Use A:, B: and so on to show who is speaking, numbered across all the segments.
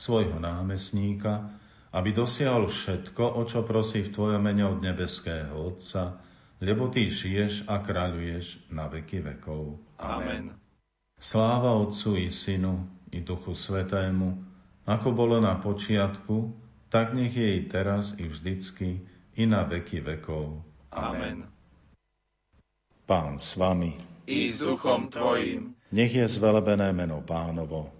A: svojho námestníka, aby dosiahol všetko, o čo prosí v Tvojom mene od nebeského Otca, lebo Ty žiješ a kráľuješ na veky vekov.
B: Amen.
A: Sláva Otcu i Synu i Duchu Svetému, ako bolo na počiatku, tak nech je i teraz i vždycky i na veky vekov.
B: Amen.
A: Pán s vami.
B: I s duchom Tvojim.
A: Nech je zvelebené meno pánovo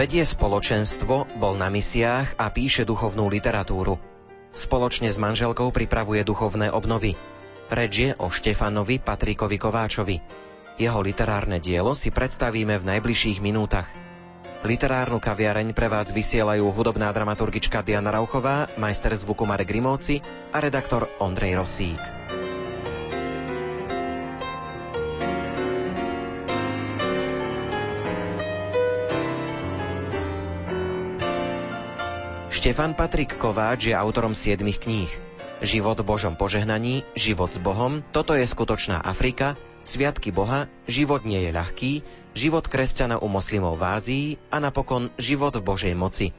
C: Vedie spoločenstvo, bol na misiách a píše duchovnú literatúru. Spoločne s manželkou pripravuje duchovné obnovy. Reč je o Štefanovi Patrikovi Kováčovi. Jeho literárne dielo si predstavíme v najbližších minútach. Literárnu kaviareň pre vás vysielajú hudobná dramaturgička Diana Rauchová, majster zvuku Marek Grimovci a redaktor Ondrej Rosík. Štefan Patrik Kováč je autorom siedmých kníh. Život v Božom požehnaní, Život s Bohom, Toto je skutočná Afrika, Sviatky Boha, Život nie je ľahký, Život kresťana u moslimov v Ázii a napokon Život v Božej moci.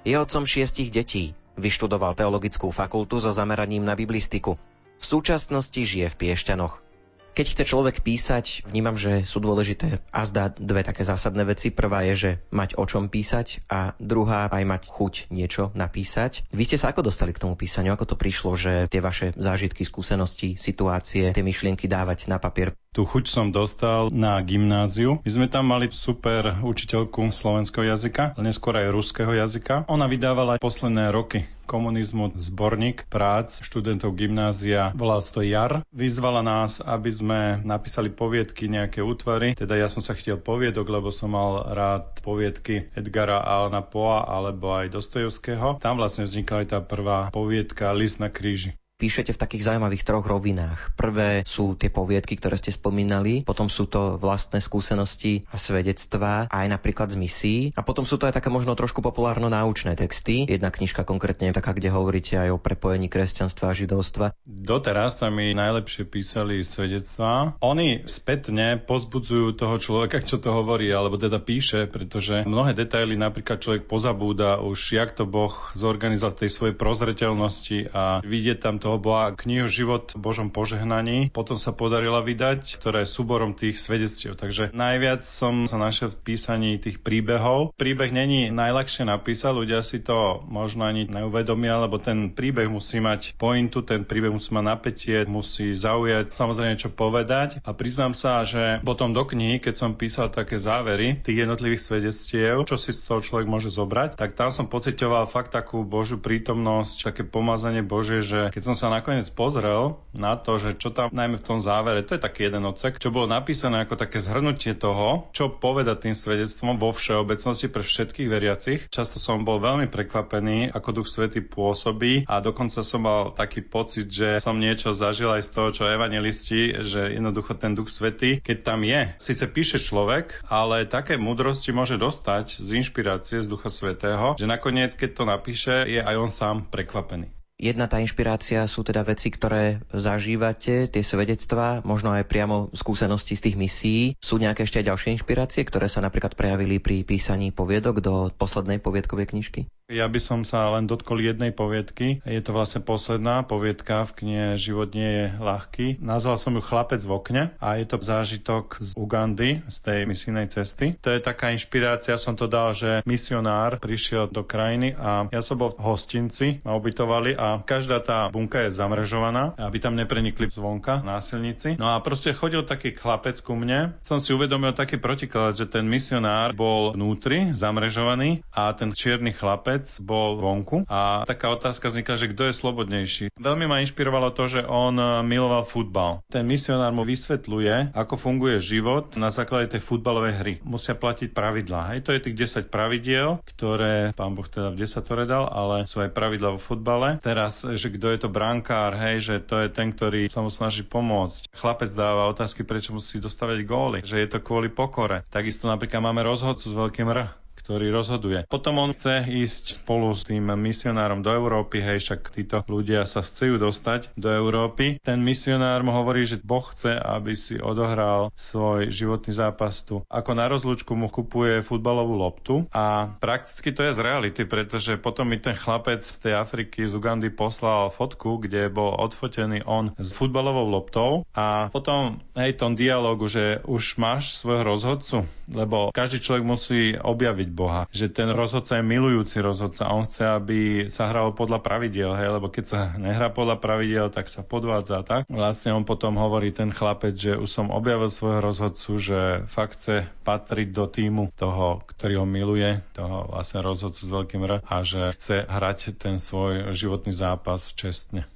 C: Je otcom šiestich detí, vyštudoval teologickú fakultu so zameraním na biblistiku. V súčasnosti žije v Piešťanoch. Keď chce človek písať, vnímam, že sú dôležité a zdá dve také zásadné veci. Prvá je, že mať o čom písať a druhá aj mať chuť niečo napísať. Vy ste sa ako dostali k tomu písaniu? Ako to prišlo, že tie vaše zážitky, skúsenosti, situácie, tie myšlienky dávať na papier?
D: Tu chuť som dostal na gymnáziu. My sme tam mali super učiteľku slovenského jazyka, neskôr aj ruského jazyka. Ona vydávala aj posledné roky komunizmu zborník prác študentov gymnázia, sa to JAR. Vyzvala nás, aby sme napísali poviedky, nejaké útvary. Teda ja som sa chcel poviedok, lebo som mal rád poviedky Edgara Alana Poa alebo aj Dostojevského. Tam vlastne vznikla aj tá prvá poviedka List na kríži
C: píšete v takých zaujímavých troch rovinách. Prvé sú tie poviedky, ktoré ste spomínali, potom sú to vlastné skúsenosti a svedectvá, aj napríklad z misií, a potom sú to aj také možno trošku populárno-náučné texty. Jedna knižka konkrétne je taká, kde hovoríte aj o prepojení kresťanstva a židovstva.
D: Doteraz sa mi najlepšie písali svedectvá. Oni spätne pozbudzujú toho človeka, čo to hovorí, alebo teda píše, pretože mnohé detaily napríklad človek pozabúda už, jak to Boh zorganizoval v tej svojej prozreteľnosti a vidieť tam to toho bola knihu Život v Božom požehnaní. Potom sa podarila vydať, ktorá je súborom tých svedectiev. Takže najviac som sa našiel v písaní tých príbehov. Príbeh není najľahšie napísať, ľudia si to možno ani neuvedomia, lebo ten príbeh musí mať pointu, ten príbeh musí mať napätie, musí zaujať, samozrejme čo povedať. A priznám sa, že potom do knihy, keď som písal také závery tých jednotlivých svedectiev, čo si z toho človek môže zobrať, tak tam som pocitoval fakt takú Božiu prítomnosť, také pomazanie Bože, že keď som sa nakoniec pozrel na to, že čo tam najmä v tom závere, to je taký jeden odsek, čo bolo napísané ako také zhrnutie toho, čo povedať tým svedectvom vo všeobecnosti pre všetkých veriacich. Často som bol veľmi prekvapený, ako Duch Svety pôsobí a dokonca som mal taký pocit, že som niečo zažil aj z toho, čo evangelisti, že jednoducho ten Duch Svety, keď tam je, síce píše človek, ale také múdrosti môže dostať z inšpirácie z Ducha Svetého, že nakoniec, keď to napíše, je aj on sám prekvapený.
C: Jedna tá inšpirácia sú teda veci, ktoré zažívate, tie svedectvá, možno aj priamo skúsenosti z tých misií. Sú nejaké ešte ďalšie inšpirácie, ktoré sa napríklad prejavili pri písaní poviedok do poslednej poviedkovej knižky?
D: Ja by som sa len dotkol jednej poviedky. Je to vlastne posledná poviedka v knihe Život nie je ľahký. Nazval som ju Chlapec v okne a je to zážitok z Ugandy, z tej misijnej cesty. To je taká inšpirácia, som to dal, že misionár prišiel do krajiny a ja som bol v hostinci, ma ubytovali a každá tá bunka je zamrežovaná, aby tam neprenikli zvonka násilníci. No a proste chodil taký chlapec ku mne. Som si uvedomil taký protiklad, že ten misionár bol vnútri, zamrežovaný a ten čierny chlapec otec bol vonku a taká otázka vznikla, že kto je slobodnejší. Veľmi ma inšpirovalo to, že on eh, miloval futbal. Ten misionár mu vysvetľuje, ako funguje život na základe tej futbalovej hry. Musia platiť pravidlá. Hej, to je tých 10 pravidiel, ktoré pán Boh teda v desatore dal, ale sú aj pravidlá vo futbale. Teraz, že kto je to brankár, hej, že to je ten, ktorý sa mu snaží pomôcť. Chlapec dáva otázky, prečo musí dostavať góly, že je to kvôli pokore. Takisto napríklad máme rozhodcu s veľkým R, ktorý rozhoduje. Potom on chce ísť spolu s tým misionárom do Európy, hej, však títo ľudia sa chcú dostať do Európy. Ten misionár mu hovorí, že Boh chce, aby si odohral svoj životný zápas tu. Ako na rozlúčku mu kupuje futbalovú loptu a prakticky to je z reality, pretože potom mi ten chlapec z tej Afriky, z Ugandy poslal fotku, kde bol odfotený on s futbalovou loptou a potom hej, tom dialogu, že už máš svojho rozhodcu, lebo každý človek musí objaviť Boha. Že ten rozhodca je milujúci rozhodca. On chce, aby sa hralo podľa pravidiel, hej, lebo keď sa nehrá podľa pravidiel, tak sa podvádza, tak? Vlastne on potom hovorí ten chlapec, že už som objavil svojho rozhodcu, že fakt chce patriť do týmu toho, ktorý ho miluje, toho vlastne rozhodcu s veľkým R a že chce hrať ten svoj životný zápas čestne.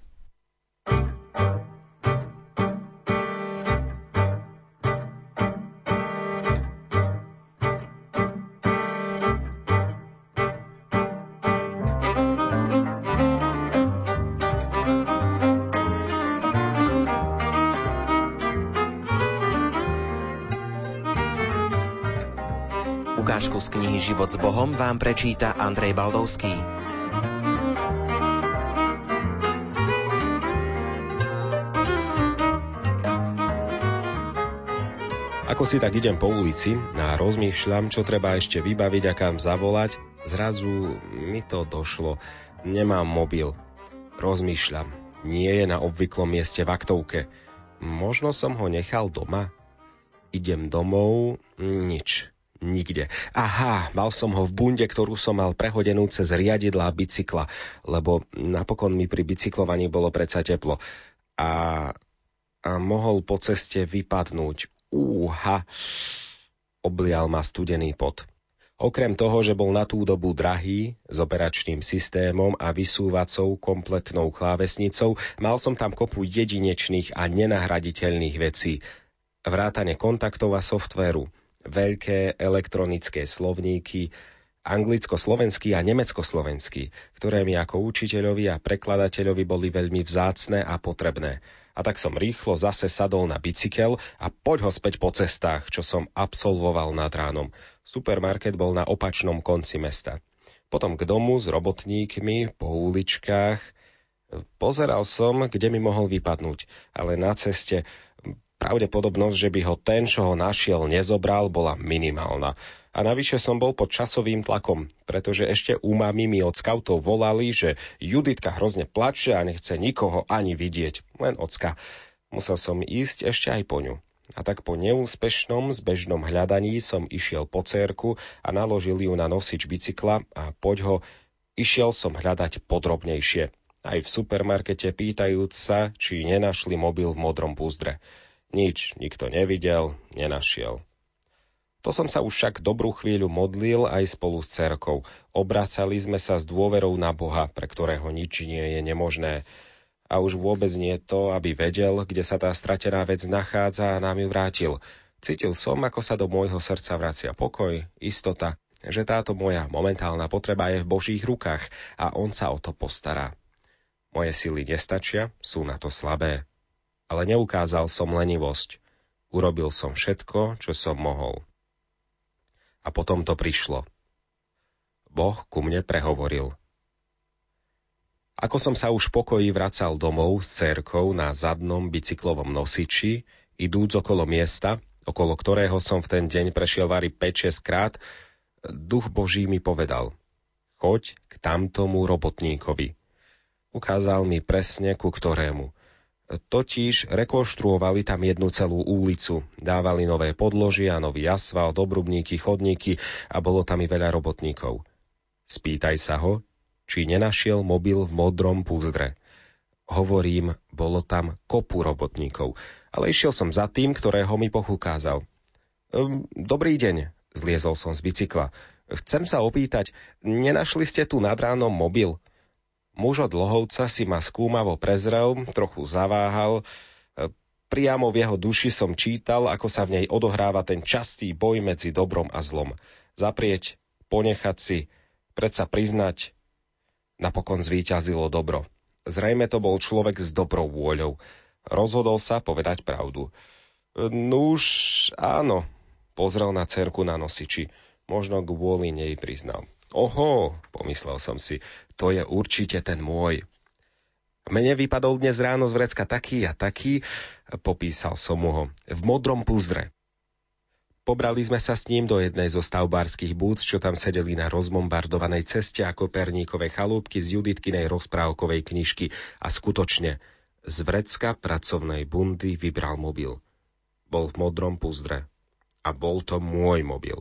C: Ukážku z Život s Bohom vám prečíta Andrej Baldovský.
E: Ako si tak idem po ulici a rozmýšľam, čo treba ešte vybaviť a kam zavolať, zrazu mi to došlo. Nemám mobil. Rozmýšľam. Nie je na obvyklom mieste v aktovke. Možno som ho nechal doma? Idem domov, nič nikde. Aha, mal som ho v bunde, ktorú som mal prehodenú cez riadidlá bicykla, lebo napokon mi pri bicyklovaní bolo predsa teplo. A, a mohol po ceste vypadnúť. Úha, oblial ma studený pot. Okrem toho, že bol na tú dobu drahý, s operačným systémom a vysúvacou kompletnou klávesnicou, mal som tam kopu jedinečných a nenahraditeľných vecí. Vrátane kontaktov a softvéru – veľké elektronické slovníky, anglicko-slovenský a nemecko-slovenský, ktoré mi ako učiteľovi a prekladateľovi boli veľmi vzácne a potrebné. A tak som rýchlo zase sadol na bicykel a poď ho späť po cestách, čo som absolvoval nad ránom. Supermarket bol na opačnom konci mesta. Potom k domu s robotníkmi po uličkách. Pozeral som, kde mi mohol vypadnúť, ale na ceste Pravdepodobnosť, že by ho ten, čo ho našiel, nezobral, bola minimálna. A navyše som bol pod časovým tlakom, pretože ešte u mami mi od skautov volali, že Juditka hrozne plače a nechce nikoho ani vidieť, len ocka. Musel som ísť ešte aj po ňu. A tak po neúspešnom zbežnom hľadaní som išiel po cerku a naložil ju na nosič bicykla a poď ho išiel som hľadať podrobnejšie. Aj v supermarkete pýtajúc sa, či nenašli mobil v modrom púzdre. Nič nikto nevidel, nenašiel. To som sa už však dobrú chvíľu modlil aj spolu s cerkou. Obracali sme sa s dôverou na Boha, pre ktorého nič nie je nemožné. A už vôbec nie to, aby vedel, kde sa tá stratená vec nachádza a nám ju vrátil. Cítil som, ako sa do môjho srdca vracia pokoj, istota, že táto moja momentálna potreba je v Božích rukách a On sa o to postará. Moje sily nestačia, sú na to slabé ale neukázal som lenivosť. Urobil som všetko, čo som mohol. A potom to prišlo. Boh ku mne prehovoril. Ako som sa už pokoji vracal domov s cerkou na zadnom bicyklovom nosiči, idúc okolo miesta, okolo ktorého som v ten deň prešiel vari 5-6 krát, duch Boží mi povedal, choď k tamtomu robotníkovi. Ukázal mi presne ku ktorému. Totiž rekonštruovali tam jednu celú ulicu, dávali nové podložia, nový asfalt, obrubníky, chodníky a bolo tam i veľa robotníkov. Spýtaj sa ho, či nenašiel mobil v modrom púzdre. Hovorím, bolo tam kopu robotníkov, ale išiel som za tým, ktorého mi pochukázal. Ehm, dobrý deň, zliezol som z bicykla. Chcem sa opýtať, nenašli ste tu nad ránom mobil? Muž od si ma skúmavo prezrel, trochu zaváhal. Ehm, priamo v jeho duši som čítal, ako sa v nej odohráva ten častý boj medzi dobrom a zlom. Zaprieť, ponechať si, predsa priznať, Napokon zvíťazilo dobro. Zrejme to bol človek s dobrou vôľou. Rozhodol sa povedať pravdu. Nuž, áno, pozrel na cerku na nosiči. Možno kvôli nej priznal. Oho, pomyslel som si, to je určite ten môj. Mene vypadol dnes ráno z vrecka taký a taký, popísal som mu ho, v modrom púzdre. Pobrali sme sa s ním do jednej zo stavbárskych búd, čo tam sedeli na rozbombardovanej ceste ako perníkové chalúbky z Juditkinej rozprávkovej knižky a skutočne z vrecka pracovnej bundy vybral mobil. Bol v modrom púzdre. A bol to môj mobil.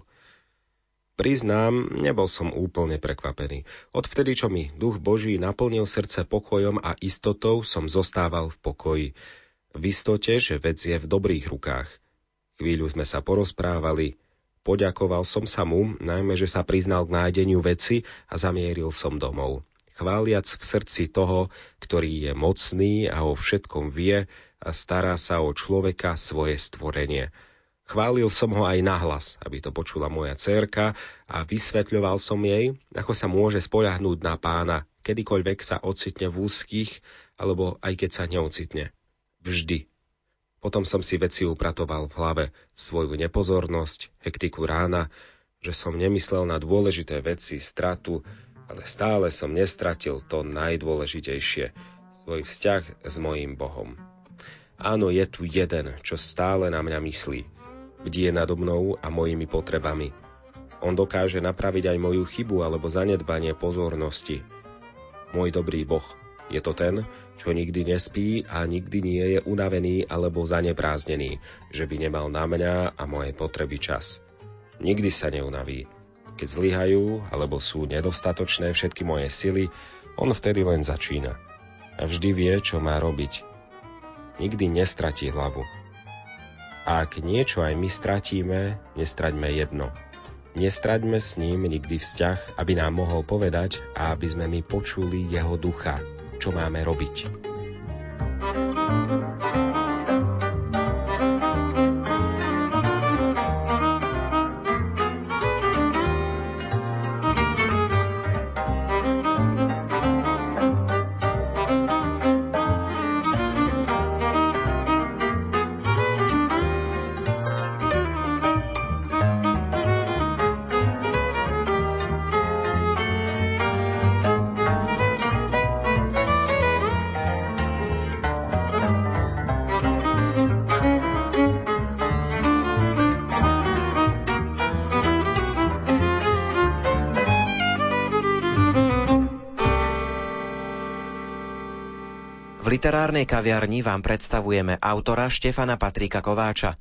E: Priznám, nebol som úplne prekvapený. Odvtedy, čo mi duch Boží naplnil srdce pokojom a istotou, som zostával v pokoji. V istote, že vec je v dobrých rukách – Chvíľu sme sa porozprávali, poďakoval som sa mu, najmä, že sa priznal k nájdeniu veci a zamieril som domov. Chváliac v srdci toho, ktorý je mocný a o všetkom vie a stará sa o človeka svoje stvorenie. Chválil som ho aj nahlas, aby to počula moja cerka a vysvetľoval som jej, ako sa môže spoľahnúť na pána, kedykoľvek sa ocitne v úzkých, alebo aj keď sa neocitne. Vždy potom som si veci upratoval v hlave, svoju nepozornosť, hektiku rána, že som nemyslel na dôležité veci, stratu, ale stále som nestratil to najdôležitejšie, svoj vzťah s mojím Bohom. Áno, je tu jeden, čo stále na mňa myslí. Bdie nado mnou a mojimi potrebami. On dokáže napraviť aj moju chybu alebo zanedbanie pozornosti. Môj dobrý Boh – je to ten, čo nikdy nespí a nikdy nie je unavený alebo zanepráznený, že by nemal na mňa a moje potreby čas. Nikdy sa neunaví. Keď zlyhajú alebo sú nedostatočné všetky moje sily, on vtedy len začína. A vždy vie, čo má robiť. Nikdy nestratí hlavu. A ak niečo aj my stratíme, nestraťme jedno – Nestraďme s ním nikdy vzťah, aby nám mohol povedať a aby sme my počuli jeho ducha, čo máme robiť.
C: Literárnej kaviarni vám predstavujeme autora Štefana Patrika Kováča.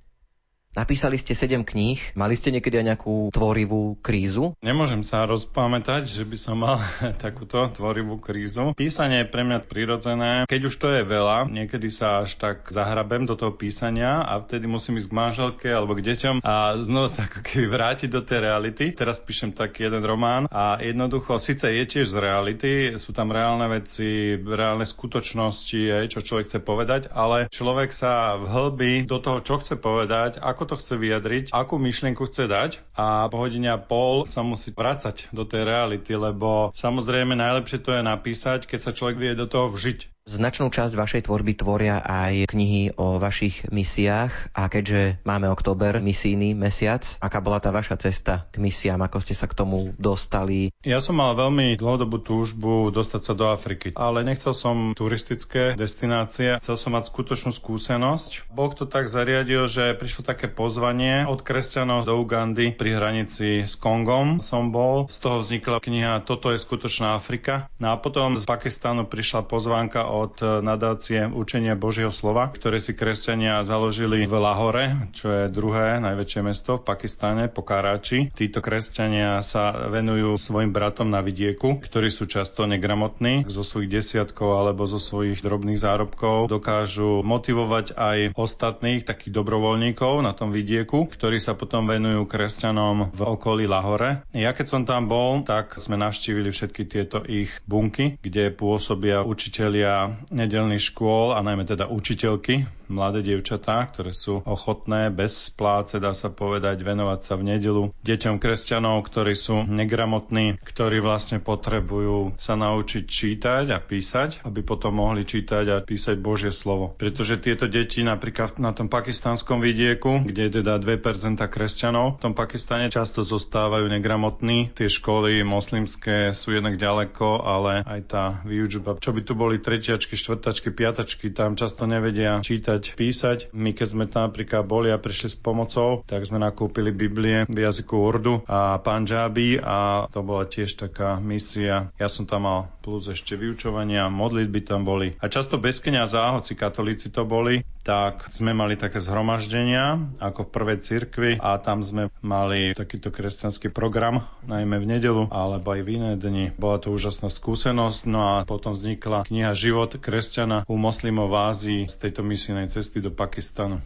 C: Napísali ste sedem kníh, mali ste niekedy aj nejakú tvorivú krízu?
D: Nemôžem sa rozpamätať, že by som mal takúto tvorivú krízu. Písanie je pre mňa prirodzené. Keď už to je veľa, niekedy sa až tak zahrabem do toho písania a vtedy musím ísť k manželke alebo k deťom a znova sa ako keby vrátiť do tej reality. Teraz píšem taký jeden román a jednoducho, síce je tiež z reality, sú tam reálne veci, reálne skutočnosti, čo človek chce povedať, ale človek sa vhlbí do toho, čo chce povedať, ako ako to chce vyjadriť, akú myšlienku chce dať a po hodine a pol sa musí vracať do tej reality, lebo samozrejme najlepšie to je napísať, keď sa človek vie do toho vžiť.
C: Značnú časť vašej tvorby tvoria aj knihy o vašich misiách a keďže máme október, misijný mesiac, aká bola tá vaša cesta k misiám, ako ste sa k tomu dostali?
D: Ja som mal veľmi dlhodobú túžbu dostať sa do Afriky, ale nechcel som turistické destinácie, chcel som mať skutočnú skúsenosť. Boh to tak zariadil, že prišlo také pozvanie od kresťanov do Ugandy pri hranici s Kongom som bol. Z toho vznikla kniha Toto je skutočná Afrika. No a potom z Pakistánu prišla pozvánka od nadácie Učenia Božieho slova, ktoré si kresťania založili v Lahore, čo je druhé najväčšie mesto v Pakistane po Karáči. Títo kresťania sa venujú svojim bratom na vidieku, ktorí sú často negramotní. Zo svojich desiatkov alebo zo svojich drobných zárobkov dokážu motivovať aj ostatných takých dobrovoľníkov na tom vidieku, ktorí sa potom venujú kresťanom v okolí Lahore. Ja keď som tam bol, tak sme navštívili všetky tieto ich bunky, kde pôsobia učitelia nedelných škôl a najmä teda učiteľky, mladé dievčatá, ktoré sú ochotné bez pláce, dá sa povedať, venovať sa v nedelu deťom kresťanov, ktorí sú negramotní, ktorí vlastne potrebujú sa naučiť čítať a písať, aby potom mohli čítať a písať Božie slovo. Pretože tieto deti napríklad na tom pakistanskom vidieku, kde je teda 2% kresťanov, v tom Pakistane často zostávajú negramotní. Tie školy moslimské sú jednak ďaleko, ale aj tá výučba, čo by tu boli tretiačky, štvrtačky, piatačky, tam často nevedia čítať, písať. My keď sme tam napríklad boli a prišli s pomocou, tak sme nakúpili Biblie v jazyku Urdu a Panjabi a to bola tiež taká misia. Ja som tam mal plus ešte vyučovania, modlitby tam boli. A často bez kniaza, hoci katolíci to boli, tak sme mali také zhromaždenia ako v prvej cirkvi a tam sme mali takýto kresťanský program, najmä v nedelu alebo aj v iné dni. Bola to úžasná skúsenosť, no a potom vznikla kniha Život kresťana u moslimov v Ázii z tejto misijnej cesty do Pakistanu.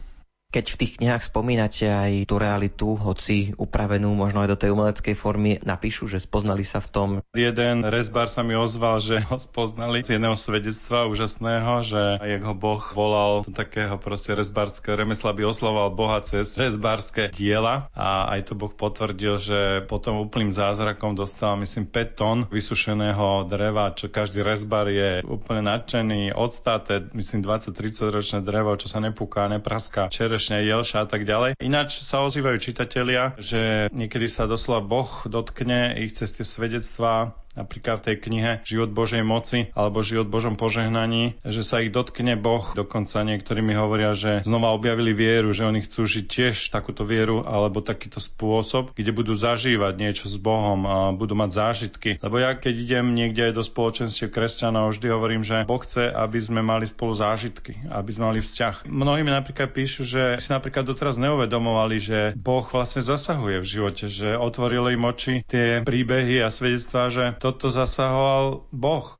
C: Keď v tých knihách spomínate aj tú realitu, hoci upravenú možno aj do tej umeleckej formy, napíšu, že spoznali sa v tom.
D: Jeden rezbár sa mi ozval, že ho spoznali z jedného svedectva úžasného, že jak ho Boh volal do takého proste rezbárskeho remesla, by oslavoval Boha cez rezbárske diela a aj to Boh potvrdil, že potom úplným zázrakom dostal, myslím, 5 tón vysušeného dreva, čo každý rezbár je úplne nadšený, odstáte, myslím 20-30 ročné drevo, čo sa nepúká, nepraská, čere čerešňa, jelša a tak ďalej. Ináč sa ozývajú čitatelia, že niekedy sa doslova Boh dotkne ich cez tie svedectvá napríklad v tej knihe Život Božej moci alebo Život Božom požehnaní, že sa ich dotkne Boh. Dokonca niektorí mi hovoria, že znova objavili vieru, že oni chcú žiť tiež takúto vieru alebo takýto spôsob, kde budú zažívať niečo s Bohom a budú mať zážitky. Lebo ja keď idem niekde aj do spoločenstiev kresťanov, vždy hovorím, že Boh chce, aby sme mali spolu zážitky, aby sme mali vzťah. Mnohí mi napríklad píšu, že si napríklad doteraz neuvedomovali, že Boh vlastne zasahuje v živote, že otvoril im oči tie príbehy a svedectvá, že to toto zasahoval Boh.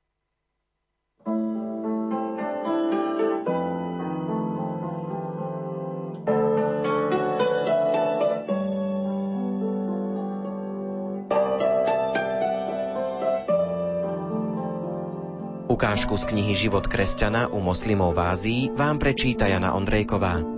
C: Ukážku z knihy Život kresťana u moslimov v Ázii vám prečíta Jana Ondrejková.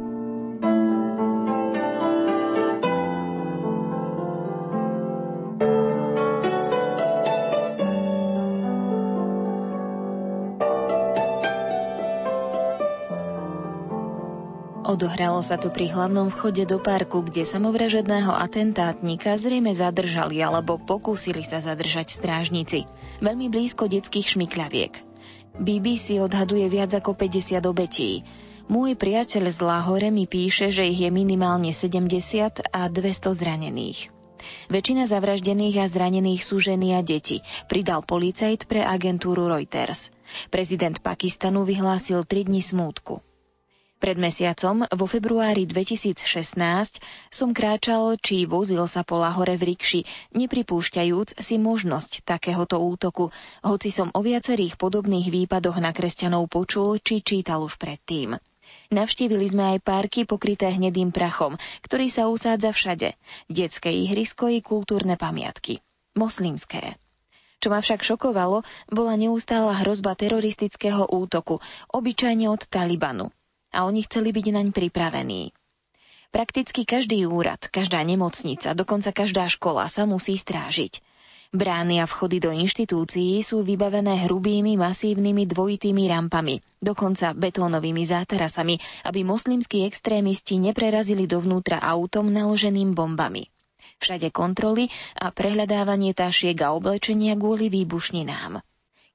F: Odohralo sa to pri hlavnom vchode do parku, kde samovražedného atentátnika zrejme zadržali alebo pokúsili sa zadržať strážnici. Veľmi blízko detských šmykľaviek. BBC odhaduje viac ako 50 obetí. Môj priateľ z Lahore mi píše, že ich je minimálne 70 a 200 zranených. Väčšina zavraždených a zranených sú ženy a deti, pridal policajt pre agentúru Reuters. Prezident Pakistanu vyhlásil 3 dni smútku. Pred mesiacom, vo februári 2016, som kráčal či vozil sa po Lahore v rikši, nepripúšťajúc si možnosť takéhoto útoku, hoci som o viacerých podobných výpadoch na kresťanov počul či čítal už predtým. Navštívili sme aj parky pokryté hnedým prachom, ktorý sa usádza všade. Detské ihrisko i kultúrne pamiatky. Moslimské. Čo ma však šokovalo, bola neustála hrozba teroristického útoku, obyčajne od Talibanu a oni chceli byť naň pripravení. Prakticky každý úrad, každá nemocnica, dokonca každá škola sa musí strážiť. Brány a vchody do inštitúcií sú vybavené hrubými, masívnymi dvojitými rampami, dokonca betónovými zátarasami, aby moslimskí extrémisti neprerazili dovnútra autom naloženým bombami. Všade kontroly a prehľadávanie tašiek a oblečenia kvôli výbušninám.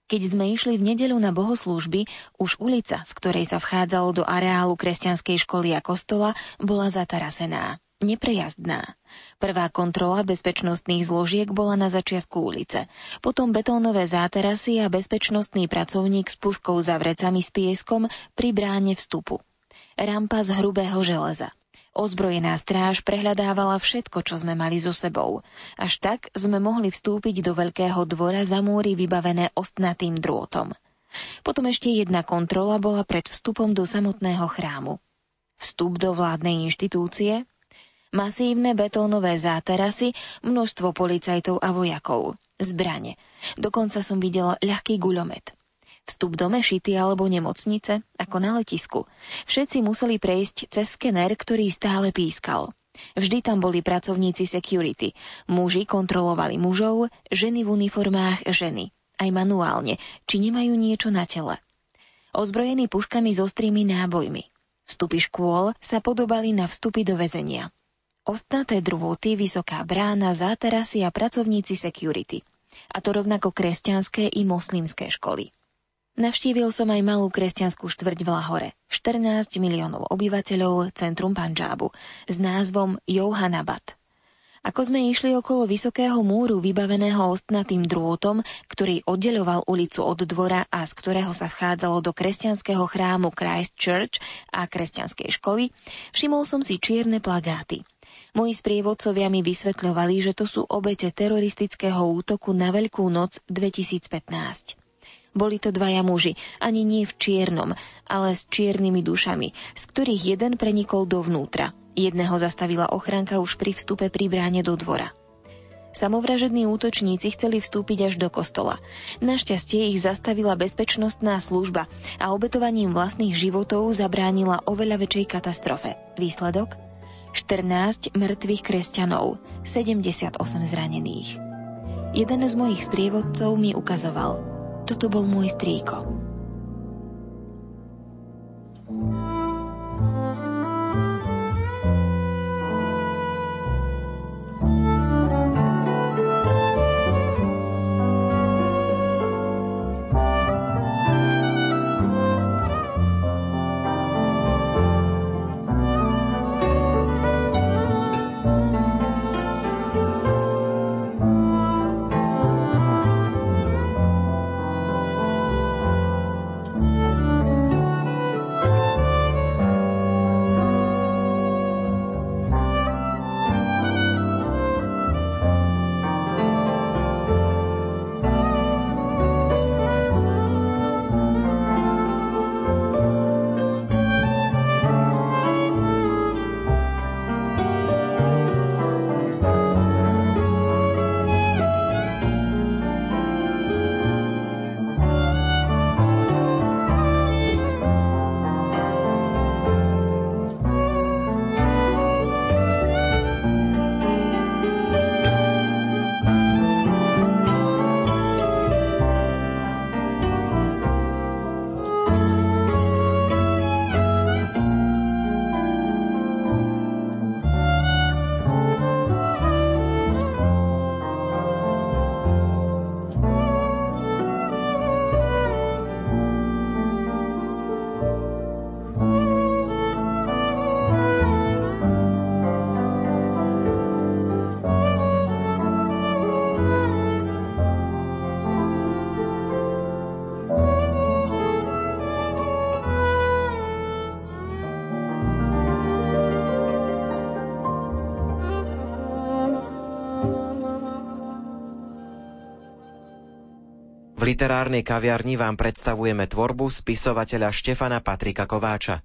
F: Keď sme išli v nedeľu na bohoslúžby, už ulica, z ktorej sa vchádzalo do areálu kresťanskej školy a kostola, bola zatarasená neprejazdná. Prvá kontrola bezpečnostných zložiek bola na začiatku ulice, potom betónové záterasy a bezpečnostný pracovník s puškou za vrecami s pieskom pri bráne vstupu. Rampa z hrubého železa. Ozbrojená stráž prehľadávala všetko, čo sme mali so sebou. Až tak sme mohli vstúpiť do veľkého dvora za múry vybavené ostnatým drôtom. Potom ešte jedna kontrola bola pred vstupom do samotného chrámu. Vstup do vládnej inštitúcie, Masívne betónové záterasy, množstvo policajtov a vojakov, zbrane. Dokonca som videla ľahký guľomet. Vstup do mešity alebo nemocnice, ako na letisku. Všetci museli prejsť cez skener, ktorý stále pískal. Vždy tam boli pracovníci security. Muži kontrolovali mužov, ženy v uniformách ženy. Aj manuálne, či nemajú niečo na tele. Ozbrojení puškami s ostrými nábojmi. Vstupy škôl sa podobali na vstupy do väzenia. Ostnaté drôty, vysoká brána, záterasy a pracovníci security. A to rovnako kresťanské i moslimské školy. Navštívil som aj malú kresťanskú štvrť v Lahore, 14 miliónov obyvateľov, centrum Panžábu, s názvom Johanabad. Ako sme išli okolo vysokého múru vybaveného ostnatým drôtom, ktorý oddeľoval ulicu od dvora a z ktorého sa vchádzalo do kresťanského chrámu Christ Church a kresťanskej školy, všimol som si čierne plagáty – Moji sprievodcovia mi vysvetľovali, že to sú obete teroristického útoku na Veľkú noc 2015. Boli to dvaja muži, ani nie v čiernom, ale s čiernymi dušami, z ktorých jeden prenikol dovnútra. Jedného zastavila ochranka už pri vstupe pri bráne do dvora. Samovražední útočníci chceli vstúpiť až do kostola. Našťastie ich zastavila bezpečnostná služba a obetovaním vlastných životov zabránila oveľa väčšej katastrofe. Výsledok? 14 mŕtvych kresťanov, 78 zranených. Jeden z mojich sprievodcov mi ukazoval, toto bol môj strýko.
C: V literárnej kaviarni vám predstavujeme tvorbu spisovateľa Štefana Patrika Kováča.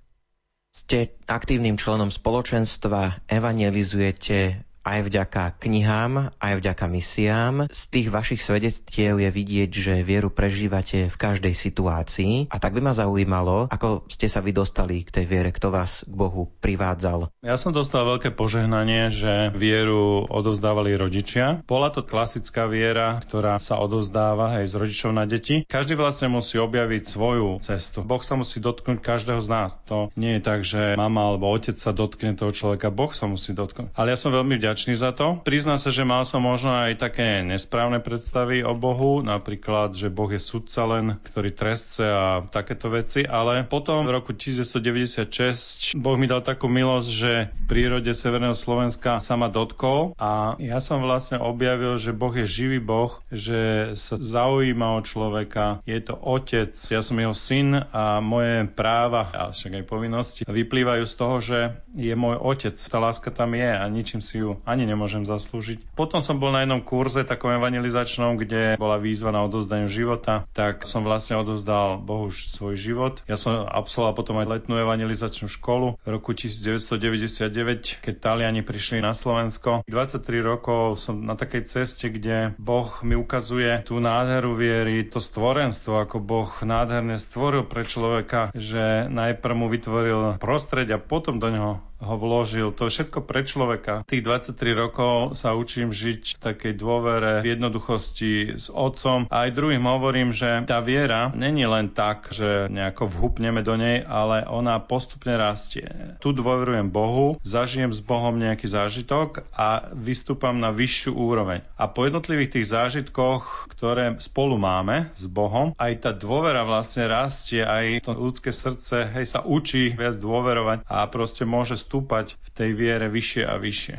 C: Ste aktívnym členom spoločenstva, evangelizujete aj vďaka knihám, aj vďaka misiám. Z tých vašich svedectiev je vidieť, že vieru prežívate v každej situácii. A tak by ma zaujímalo, ako ste sa vy dostali k tej viere, kto vás k Bohu privádzal.
D: Ja som dostal veľké požehnanie, že vieru odovzdávali rodičia. Bola to klasická viera, ktorá sa odovzdáva aj z rodičov na deti. Každý vlastne musí objaviť svoju cestu. Boh sa musí dotknúť každého z nás. To nie je tak, že mama alebo otec sa dotkne toho človeka, Boh sa musí dotknúť. Ale ja som veľmi vďačný vďačný za to. Prizná sa, že mal som možno aj také nesprávne predstavy o Bohu, napríklad, že Boh je sudca len, ktorý trestce a takéto veci, ale potom v roku 1996 Boh mi dal takú milosť, že v prírode Severného Slovenska sa ma dotkol a ja som vlastne objavil, že Boh je živý Boh, že sa zaujíma o človeka, je to otec, ja som jeho syn a moje práva a však aj povinnosti vyplývajú z toho, že je môj otec. Tá láska tam je a ničím si ju ani nemôžem zaslúžiť. Potom som bol na jednom kurze takom evangelizačnom, kde bola výzva na odozdanie života, tak som vlastne odozdal Bohu svoj život. Ja som absolvoval potom aj letnú evangelizačnú školu v roku 1999, keď Taliani prišli na Slovensko. 23 rokov som na takej ceste, kde Boh mi ukazuje tú nádheru viery, to stvorenstvo, ako Boh nádherne stvoril pre človeka, že najprv mu vytvoril prostredie a potom do neho ho vložil. To je všetko pre človeka. Tých 23 rokov sa učím žiť v takej dôvere, v jednoduchosti s otcom. A aj druhým hovorím, že tá viera není len tak, že nejako vhupneme do nej, ale ona postupne rastie. Tu dôverujem Bohu, zažijem s Bohom nejaký zážitok a vystúpam na vyššiu úroveň. A po jednotlivých tých zážitkoch, ktoré spolu máme s Bohom, aj tá dôvera vlastne rastie, aj to ľudské srdce hej, sa učí viac dôverovať a proste môže stúpať v tej viere vyššie a vyššie.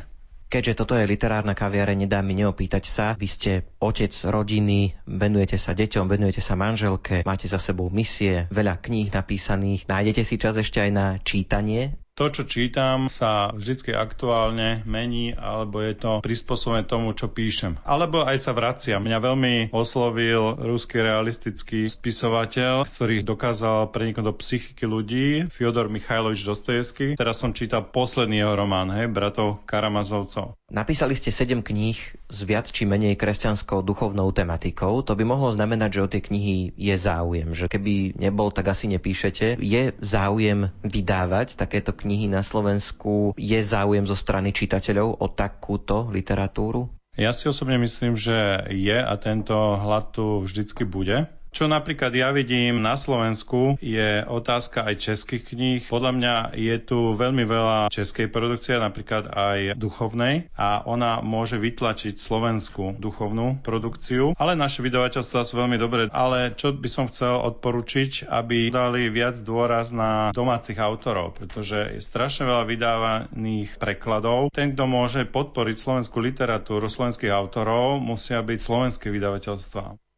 C: Keďže toto je literárna kaviare, nedá mi neopýtať sa. Vy ste otec rodiny, venujete sa deťom, venujete sa manželke, máte za sebou misie, veľa kníh napísaných. Nájdete si čas ešte aj na čítanie?
D: To, čo čítam, sa vždy aktuálne mení, alebo je to prispôsobené tomu, čo píšem. Alebo aj sa vracia. Mňa veľmi oslovil ruský realistický spisovateľ, ktorý dokázal preniknúť do psychiky ľudí, Fyodor Michajlovič Dostojevský. Teraz som čítal posledný jeho román, hej, bratov Karamazovcov.
C: Napísali ste sedem kníh s viac či menej kresťanskou duchovnou tematikou. To by mohlo znamenať, že o tie knihy je záujem. Že keby nebol, tak asi nepíšete. Je záujem vydávať takéto knihy na Slovensku? Je záujem zo strany čitateľov o takúto literatúru?
D: Ja si osobne myslím, že je a tento hlad tu vždycky bude. Čo napríklad ja vidím na Slovensku je otázka aj českých kníh. Podľa mňa je tu veľmi veľa českej produkcie, napríklad aj duchovnej a ona môže vytlačiť slovenskú duchovnú produkciu, ale naše vydavateľstva sú veľmi dobré. Ale čo by som chcel odporučiť, aby dali viac dôraz na domácich autorov, pretože je strašne veľa vydávaných prekladov. Ten, kto môže podporiť slovenskú literatúru slovenských autorov, musia byť slovenské vydavateľstva.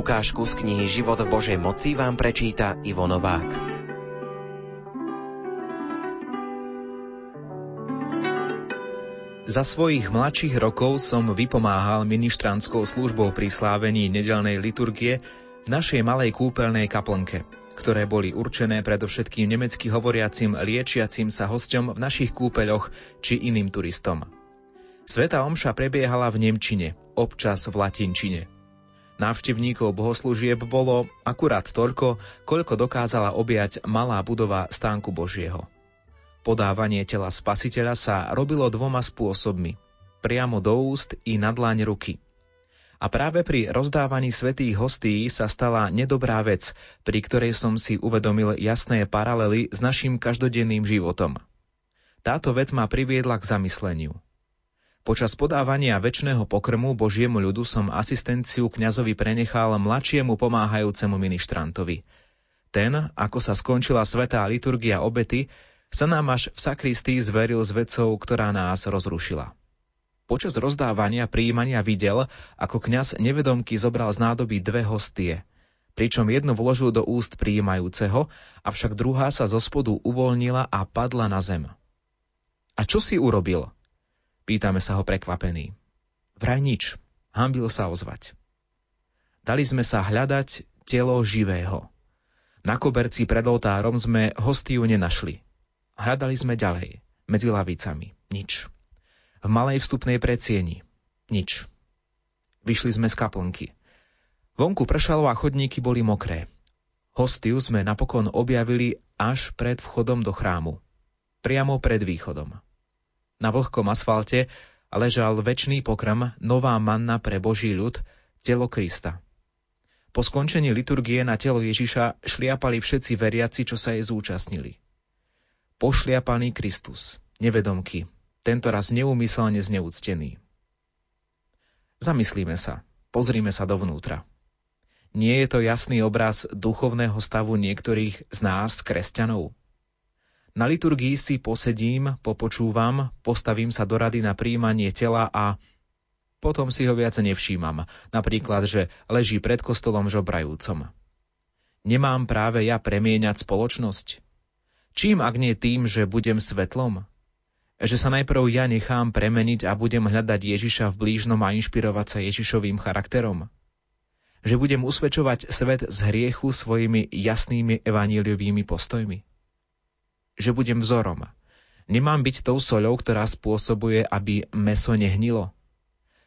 C: Ukážku z knihy Život v Božej moci vám prečíta Ivo Novák.
G: Za svojich mladších rokov som vypomáhal ministranskou službou pri slávení nedelnej liturgie v našej malej kúpeľnej kaplnke, ktoré boli určené predovšetkým nemecky hovoriacim liečiacim sa hosťom v našich kúpeľoch či iným turistom. Sveta omša prebiehala v Nemčine, občas v latinčine – Návštevníkov bohoslúžieb bolo akurát toľko, koľko dokázala objať malá budova stánku Božieho. Podávanie tela spasiteľa sa robilo dvoma spôsobmi. Priamo do úst i na dlaň ruky. A práve pri rozdávaní svetých hostí sa stala nedobrá vec, pri ktorej som si uvedomil jasné paralely s našim každodenným životom. Táto vec ma priviedla k zamysleniu – Počas podávania väčšného pokrmu Božiemu ľudu som asistenciu kňazovi prenechal mladšiemu pomáhajúcemu ministrantovi. Ten, ako sa skončila svetá liturgia obety, sa nám až v sakristii zveril s vecou, ktorá nás rozrušila. Počas rozdávania príjmania videl, ako kňaz nevedomky zobral z nádoby dve hostie, pričom jednu vložil do úst príjmajúceho, avšak druhá sa zo spodu uvoľnila a padla na zem. A čo si urobil? Pýtame sa ho prekvapený. Vraj nič. Hambil sa ozvať. Dali sme sa hľadať telo živého. Na koberci pred oltárom sme hostiu nenašli. Hľadali sme ďalej, medzi lavicami. Nič. V malej vstupnej predsieni. Nič. Vyšli sme z kaplnky. Vonku pršalo a chodníky boli mokré. Hostiu sme napokon objavili až pred vchodom do chrámu. Priamo pred východom. Na vlhkom asfalte ležal väčší pokrm, nová manna pre Boží ľud, telo Krista. Po skončení liturgie na telo Ježiša šliapali všetci veriaci, čo sa jej zúčastnili. Pošliapaný Kristus, nevedomky, tento raz neumyselne zneúctený. Zamyslíme sa, pozrime sa dovnútra. Nie je to jasný obraz duchovného stavu niektorých z nás, kresťanov? Na liturgii si posedím, popočúvam, postavím sa do rady na príjmanie tela a potom si ho viac nevšímam, napríklad, že leží pred kostolom žobrajúcom. Nemám práve ja premieňať spoločnosť? Čím ak nie tým, že budem svetlom? Že sa najprv ja nechám premeniť a budem hľadať Ježiša v blížnom a inšpirovať sa Ježišovým charakterom? Že budem usvedčovať svet z hriechu svojimi jasnými evaníliovými postojmi? Že budem vzorom? Nemám byť tou soľou, ktorá spôsobuje, aby meso nehnilo?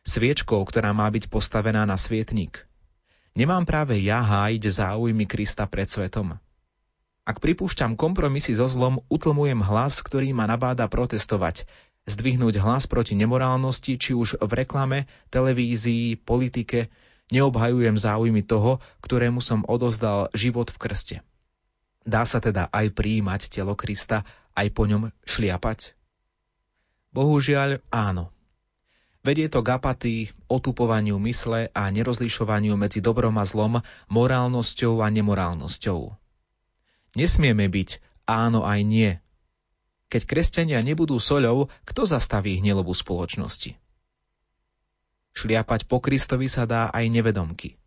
G: sviečkou, ktorá má byť postavená na svietnik. Nemám práve ja hájiť záujmy Krista pred svetom. Ak pripúšťam kompromisy so zlom, utlmujem hlas, ktorý ma nabáda protestovať, zdvihnúť hlas proti nemorálnosti, či už v reklame, televízii, politike, neobhajujem záujmy toho, ktorému som odozdal život v krste. Dá sa teda aj prijímať telo Krista, aj po ňom šliapať? Bohužiaľ áno. Vedie to k apatii, otupovaniu mysle a nerozlišovaniu medzi dobrom a zlom, morálnosťou a nemorálnosťou. Nesmieme byť áno aj nie. Keď kresťania nebudú soľou, kto zastaví hnelovú spoločnosti? Šliapať po Kristovi sa dá aj nevedomky.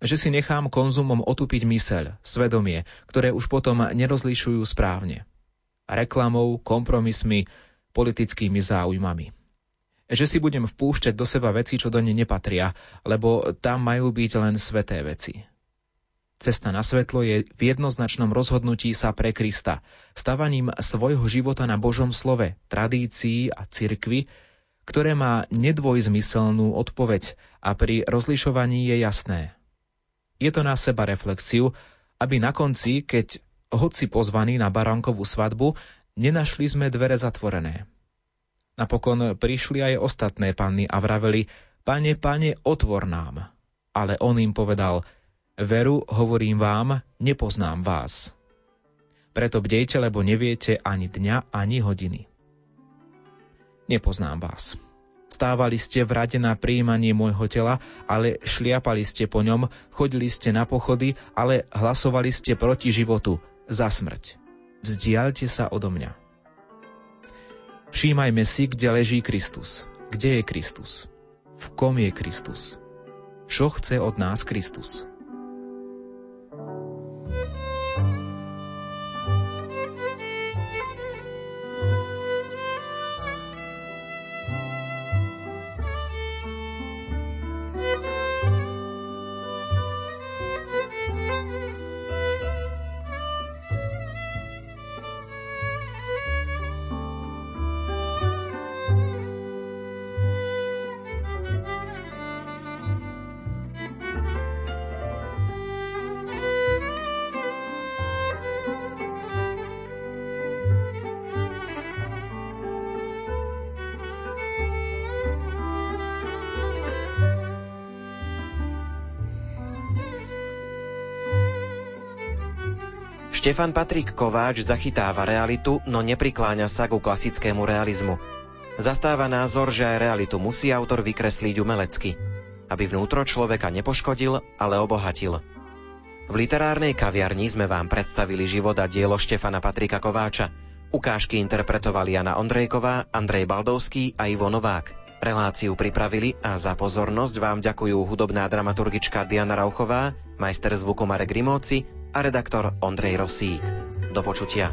G: Že si nechám konzumom otupiť myseľ, svedomie, ktoré už potom nerozlišujú správne. Reklamou, kompromismi, politickými záujmami že si budem vpúšťať do seba veci, čo do ne nepatria, lebo tam majú byť len sveté veci. Cesta na svetlo je v jednoznačnom rozhodnutí sa pre Krista, stavaním svojho života na Božom slove, tradícii a cirkvi, ktoré má nedvojzmyselnú odpoveď a pri rozlišovaní je jasné. Je to na seba reflexiu, aby na konci, keď hoci pozvaní na barankovú svadbu, nenašli sme dvere zatvorené. Napokon prišli aj ostatné panny a vraveli, pane, pane, otvor nám. Ale on im povedal, veru, hovorím vám, nepoznám vás. Preto bdejte, lebo neviete ani dňa, ani hodiny. Nepoznám vás. Stávali ste v rade na príjmanie môjho tela, ale šliapali ste po ňom, chodili ste na pochody, ale hlasovali ste proti životu, za smrť. Vzdialte sa odo mňa. Všímajme si, kde leží Kristus. Kde je Kristus? V kom je Kristus? Čo chce od nás Kristus?
C: Štefan Patrik Kováč zachytáva realitu, no neprikláňa sa ku klasickému realizmu. Zastáva názor, že aj realitu musí autor vykresliť umelecky, aby vnútro človeka nepoškodil, ale obohatil. V literárnej kaviarni sme vám predstavili život a dielo Štefana Patrika Kováča. Ukážky interpretovali Jana Ondrejková, Andrej Baldovský a Ivo Novák. Reláciu pripravili a za pozornosť vám ďakujú hudobná dramaturgička Diana Rauchová, majster zvuku Marek Rimóci a redaktor Ondrej Rosík. Do počutia.